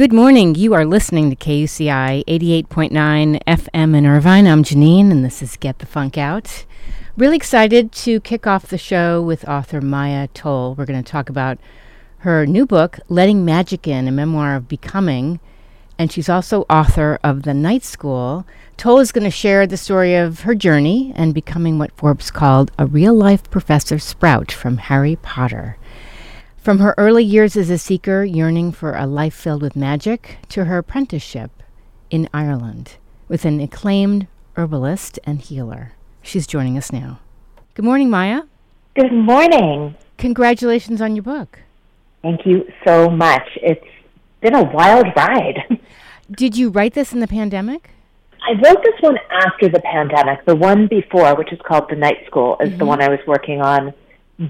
Good morning. You are listening to KUCI 88.9 FM in Irvine. I'm Janine, and this is Get the Funk Out. Really excited to kick off the show with author Maia Toll. We're going to talk about her new book, Letting Magic In, a memoir of becoming. And she's also author of The Night School. Toll is going to share the story of her journey and becoming what Forbes called a real life Professor Sprout from Harry Potter. From her early years as a seeker, yearning for a life filled with magic, to her apprenticeship in Ireland with an acclaimed herbalist and healer. She's joining us now. Good morning, Maia. Good morning. Congratulations on your book. Thank you so much. It's been a wild ride. Did you write this in the pandemic? I wrote this one after the pandemic. The one before, which is called The Night School, is mm-hmm. the one I was working on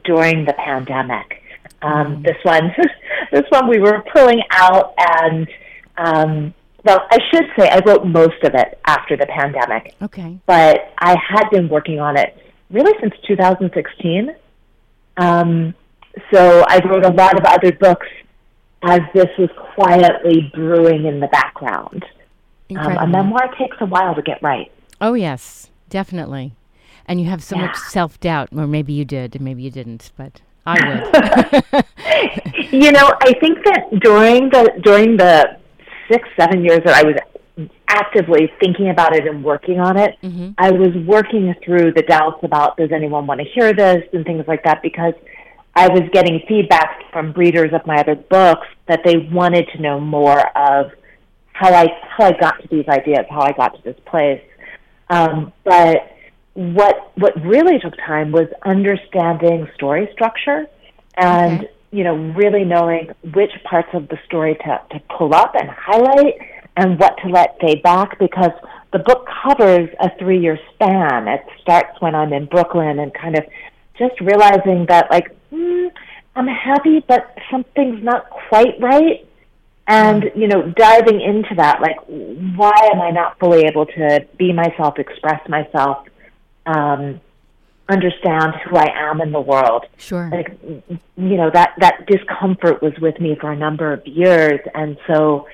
during the pandemic. Um. This one, this one we were pulling out, and um, well, I should say I wrote most of it after the pandemic. Okay. But I had been working on it really since 2016. Um, so I wrote a lot of other books as this was quietly brewing in the background. Um, a memoir takes a while to get right. Oh yes, definitely. And you have so yeah. much self doubt, or maybe you did, and maybe you didn't, but I would. you know, I think that during the during the six seven years that I was actively thinking about it and working on it, mm-hmm. I was working through the doubts about does anyone want to hear this and things like that because I was getting feedback from readers of my other books that they wanted to know more of how I how I got to these ideas, how I got to this place. Um, but what what really took time was understanding story structure and okay. you know really knowing which parts of the story to, to pull up and highlight and what to let fade back because the book covers a three year span it starts when i'm in brooklyn and kind of just realizing that like mm, i'm happy but something's not quite right and mm. you know diving into that like why am i not fully able to be myself express myself um, understand who I am in the world. Sure. Like, you know, that, that discomfort was with me for a number of years. And so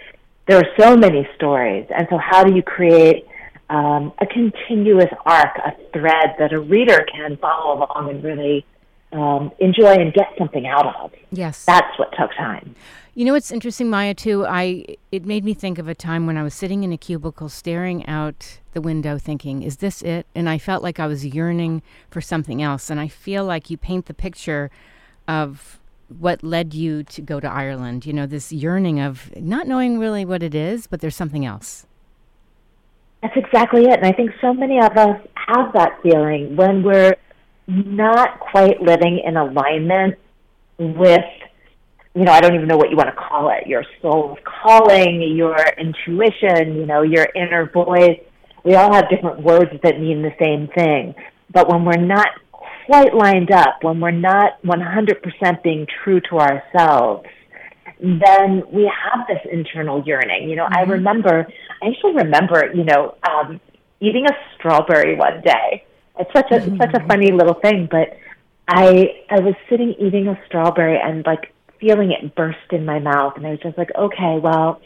there are so many stories. And so how do you create um, a continuous arc, a thread that a reader can follow along and really um, enjoy and get something out of? Yes. That's what took time. You know what's interesting, Maia? too? I it made me think of a time when I was sitting in a cubicle staring out the window thinking, is this it? And I felt like I was yearning for something else. And I feel like you paint the picture of what led you to go to Ireland, you know, this yearning of not knowing really what it is, but there's something else. That's exactly it. And I think so many of us have that feeling when we're not quite living in alignment with you know, I don't even know what you want to call it, your soul's calling, your intuition, you know, your inner voice. We all have different words that mean the same thing. But when we're not quite lined up, when we're not 100% being true to ourselves, then we have this internal yearning. You know, mm-hmm. I remember, I actually remember, you know, um, eating a strawberry one day. It's such a mm-hmm. such a funny little thing, but I I was sitting eating a strawberry and like feeling it burst in my mouth. And I was just like, okay, well,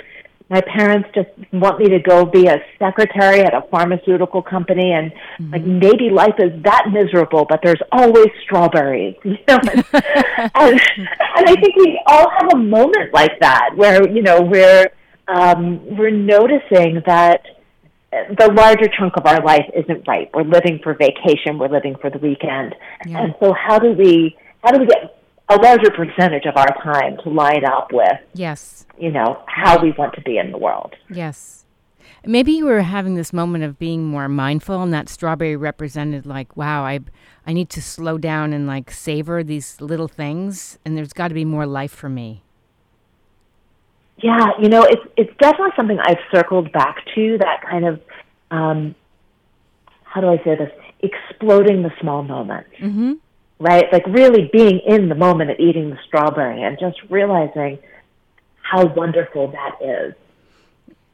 my parents just want me to go be a secretary at a pharmaceutical company and mm-hmm. like maybe life is that miserable but there's always strawberries you know and, and, and i think we all have a moment like that where you know we're um we're noticing that the larger chunk of our life isn't right we're living for vacation we're living for the weekend yeah. and so how do we how do we get a larger percentage of our time to line up with yes. you know how we want to be in the world. Yes. Maybe you were having this moment of being more mindful and that strawberry represented like wow i i need to slow down and like savor these little things and there's got to be more life for me. Yeah you know it's it's definitely something i've circled back to that kind of um how do i say this? Exploding the small moments mm-hmm right? Like really being in the moment of eating the strawberry and just realizing how wonderful that is.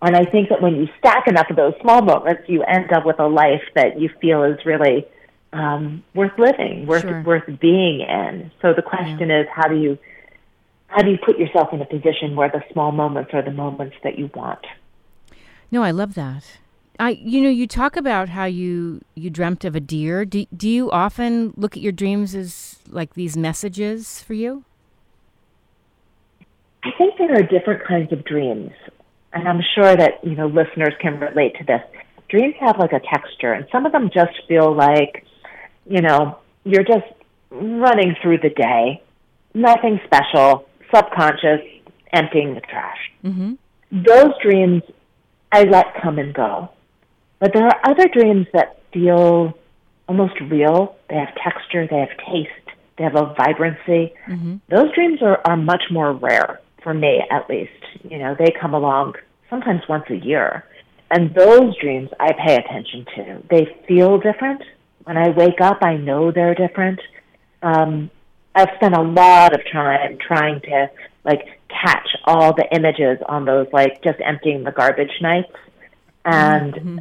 And I think that when you stack enough of those small moments, you end up with a life that you feel is really um, worth living, worth sure. worth being in. So the question yeah. is, how do you how do you put yourself in a position where the small moments are the moments that you want? No, I love that. I, you know, you talk about how you you dreamt of a deer. Do do you often look at your dreams as like these messages for you? I think there are different kinds of dreams, and I'm sure that you know listeners can relate to this. Dreams have like a texture, and some of them just feel like, you know, you're just running through the day, nothing special, subconscious, emptying the trash. Mm-hmm. Those dreams I let come and go. But there are other dreams that feel almost real. They have texture, they have taste, they have a vibrancy. Mm-hmm. Those dreams are, are much more rare, for me at least. You know, they come along sometimes once a year. And those dreams I pay attention to. They feel different. When I wake up, I know they're different. Um, I've spent a lot of time trying to like catch all the images on those like just emptying the garbage nights and Mm-hmm.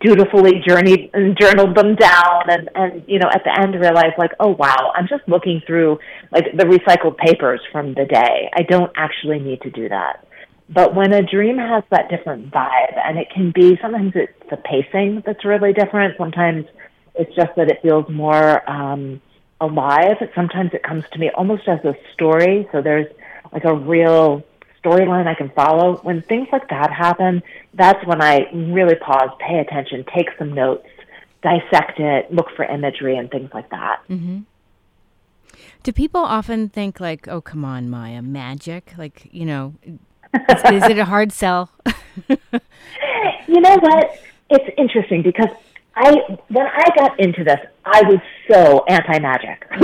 Dutifully journeyed and journaled them down and and you know at the end realized like oh wow i'm just looking through like the recycled papers from the day. I don't actually need to do that. But when a dream has that different vibe and it can be sometimes it's the pacing that's really different. Sometimes it's just that it feels more um alive. Sometimes it comes to me almost as a story. So there's like a real storyline I can follow. When things like that happen, that's when I really pause, pay attention, take some notes, dissect it, look for imagery and things like that. Mm-hmm. Do people often think like, "Oh, come on, Maia, magic"? Like, you know, is, is it a hard sell? you know what? It's interesting because I when I got into this, I was so anti magic.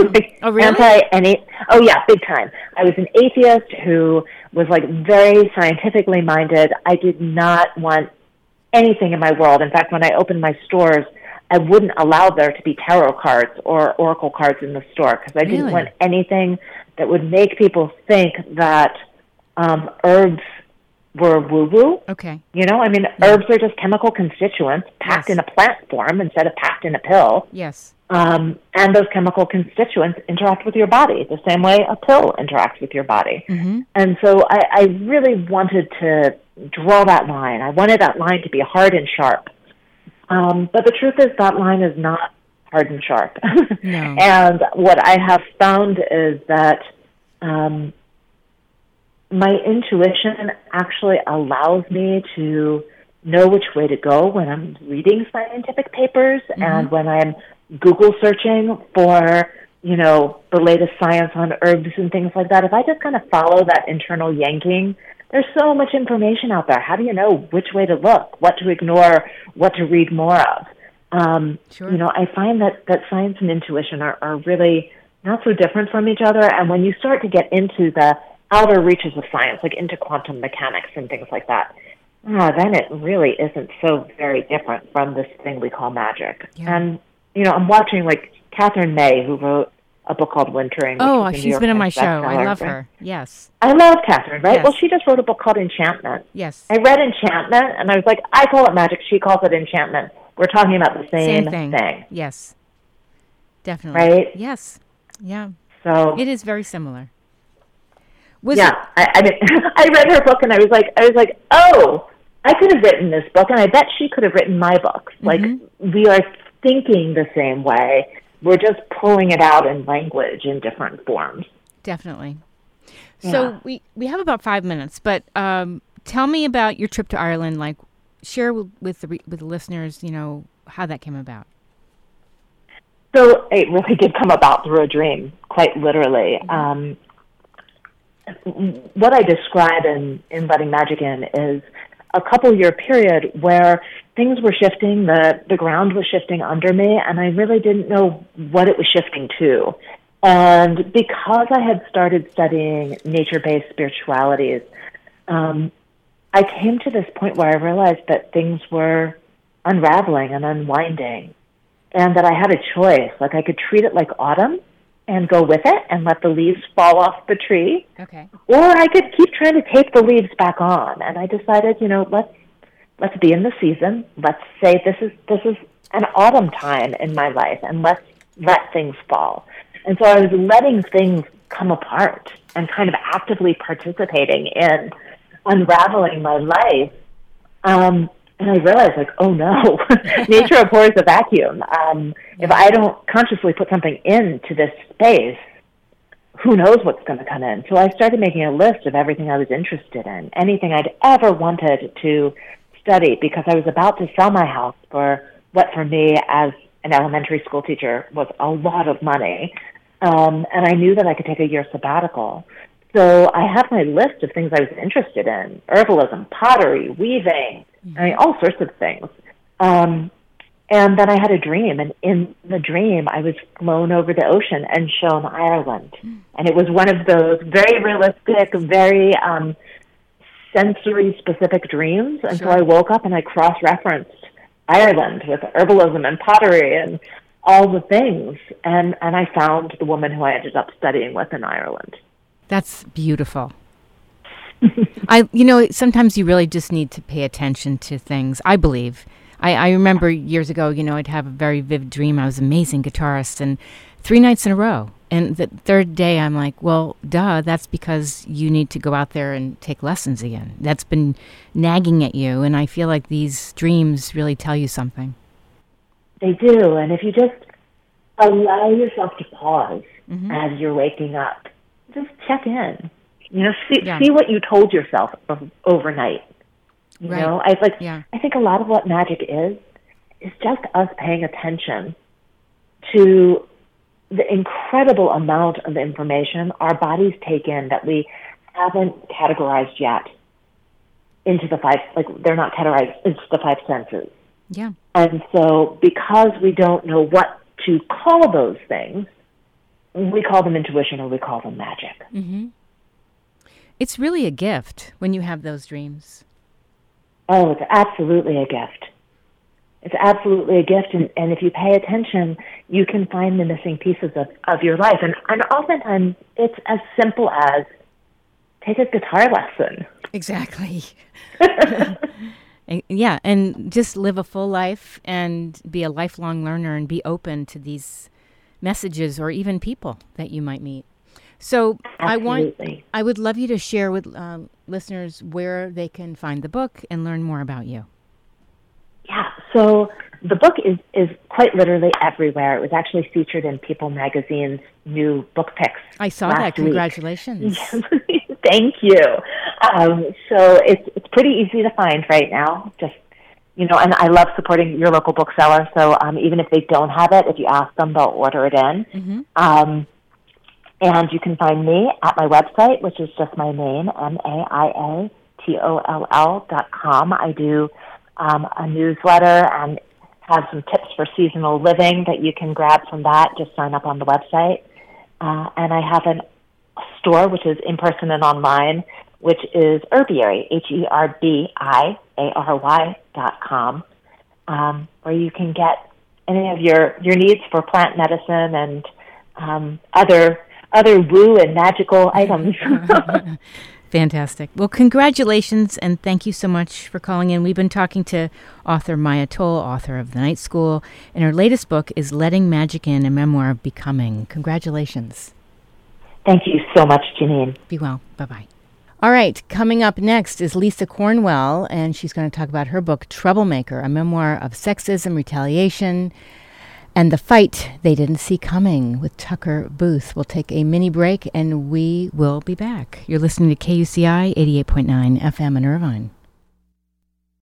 Oh, really? Anti any oh yeah, big time. I was an atheist who was like very scientifically minded. I did not want anything in my world. In fact, when I opened my stores, I wouldn't allow there to be tarot cards or oracle cards in the store because I didn't want anything that would make people think that um, herbs were woo woo. Okay. You know, I mean, herbs are just chemical constituents packed Yes. in a plant form instead of packed in a pill. Yes. Um, and those chemical constituents interact with your body the same way a pill interacts with your body. Mm-hmm. And so I, I really wanted to draw that line. I wanted that line to be hard and sharp. Um, but the truth is, that line is not hard and sharp. No. and what I have found is that um, my intuition actually allows me to know which way to go when I'm reading scientific papers and when I'm Google searching for, you know, the latest science on herbs and things like that. If I just kind of follow that internal yanking, there's so much information out there. How do you know which way to look, what to ignore, what to read more of? Um, Sure. You know, I find that, that science and intuition are, are really not so different from each other. And when you start to get into the outer reaches of science, like into quantum mechanics and things like that, ah, then it really isn't so very different from this thing we call magic. Yeah. And, you know, I'm watching like Katherine May, who wrote a book called Wintering. Oh, was a New she's been on my show. I love her. Yes. I love Catherine, right? Yes. Well, she just wrote a book called Enchantment. Yes. I read Enchantment, and I was like, I call it magic. She calls it enchantment. We're talking about the same, Same thing. thing, Yes. Definitely. right? Yes. Yeah. So It is very similar. Was yeah, I, I mean, I read her book, and I was like, I was like, oh, I could have written this book, and I bet she could have written my book. Like Mm-hmm. we are thinking the same way. We're just pulling it out in language in different forms. Definitely. So we we have about five minutes, but um, tell me about your trip to Ireland. Like, share with, with the re- with the listeners, you know, how that came about. So it really did come about through a dream, quite literally. Um, what I describe in, in Letting Magic In is a couple year period where things were shifting, the, the ground was shifting under me, and I really didn't know what it was shifting to. And because I had started studying nature based spiritualities, um, I came to this point where I realized that things were unraveling and unwinding and that I had a choice. Like I could treat it like autumn and go with it and let the leaves fall off the tree, Okay. or I could keep trying to tape the leaves back on. And I decided, you know, let's let's be in the season. Let's say this is this is an autumn time in my life, and let's let things fall. And so I was letting things come apart and kind of actively participating in unraveling my life. Um, and I realized, like, oh no, nature abhors a vacuum. Um, if I don't consciously put something into this space, who knows what's going to come in? So I started making a list of everything I was interested in, anything I'd ever wanted to study, because I was about to sell my house for what, for me, as an elementary school teacher, was a lot of money. Um, and I knew that I could take a year sabbatical. So I had my list of things I was interested in herbalism, pottery, weaving, I mean, all sorts of things. Um, and then I had a dream, and in the dream, I was flown over the ocean and shown Ireland. And it was one of those very realistic, very um, sensory specific dreams. And sure. so I woke up and I cross referenced Ireland with herbalism and pottery and all the things. And, and I found the woman who I ended up studying with in Ireland. That's beautiful. I, you know, sometimes you really just need to pay attention to things. I believe. I, I remember years ago, you know, I'd have a very vivid dream. I was an amazing guitarist, and three nights in a row. And the third day, I'm like, well, duh, that's because you need to go out there and take lessons again. That's been nagging at you. And I feel like these dreams really tell you something. They do. And if you just allow yourself to pause mm-hmm. as you're waking up, just check in. You know, see, yeah. see what you told yourself overnight. You right. know, I like. Yeah. I think a lot of what magic is is just us paying attention to the incredible amount of information our bodies take in that we haven't categorized yet into the five. Like they're not categorized into the five senses. Yeah. And so, because we don't know what to call those things, we call them intuition or we call them magic. Mm-hmm. It's really a gift when you have those dreams. Oh, it's absolutely a gift. It's absolutely a gift, and, and if you pay attention, you can find the missing pieces of, of your life. And, and oftentimes, it's as simple as take a guitar lesson. Exactly. yeah, and just live a full life and be a lifelong learner and be open to these messages or even people that you might meet. So Absolutely. I want I would love you to share with um, listeners where they can find the book and learn more about you. Yeah, so the book is is quite literally everywhere. It was actually featured in People Magazine's new book picks. I saw that. Congratulations! Thank you. Um, so it's it's pretty easy to find right now. Just you know, and I love supporting your local bookseller. So um, even if they don't have it, if you ask them, they'll order it in. Mm-hmm. Um, and you can find me at my website, which is just my name, M-A-I-A-T-O-L-L dot com. I do um, a newsletter and have some tips for seasonal living that you can grab from that. Just sign up on the website. Uh, and I have a store, which is in person and online, which is Herbiary, H-E-R-B-I-A-R-Y dot com, um, where you can get any of your, your needs for plant medicine and um, other other woo and magical items. Fantastic. Well, congratulations and thank you so much for calling in. We've been talking to author Maia Toll, author of The Night School, and her latest book is Letting Magic In, a memoir of becoming. Congratulations. Thank you so much, Janine. Be well. Bye bye. All right, coming up next is Lisa Cornwell, and she's going to talk about her book, Troublemaker, a memoir of sexism, retaliation, and the fight they didn't see coming with Tucker Booth. We'll take a mini break and we will be back. You're listening to KUCI 88.9 FM in Irvine.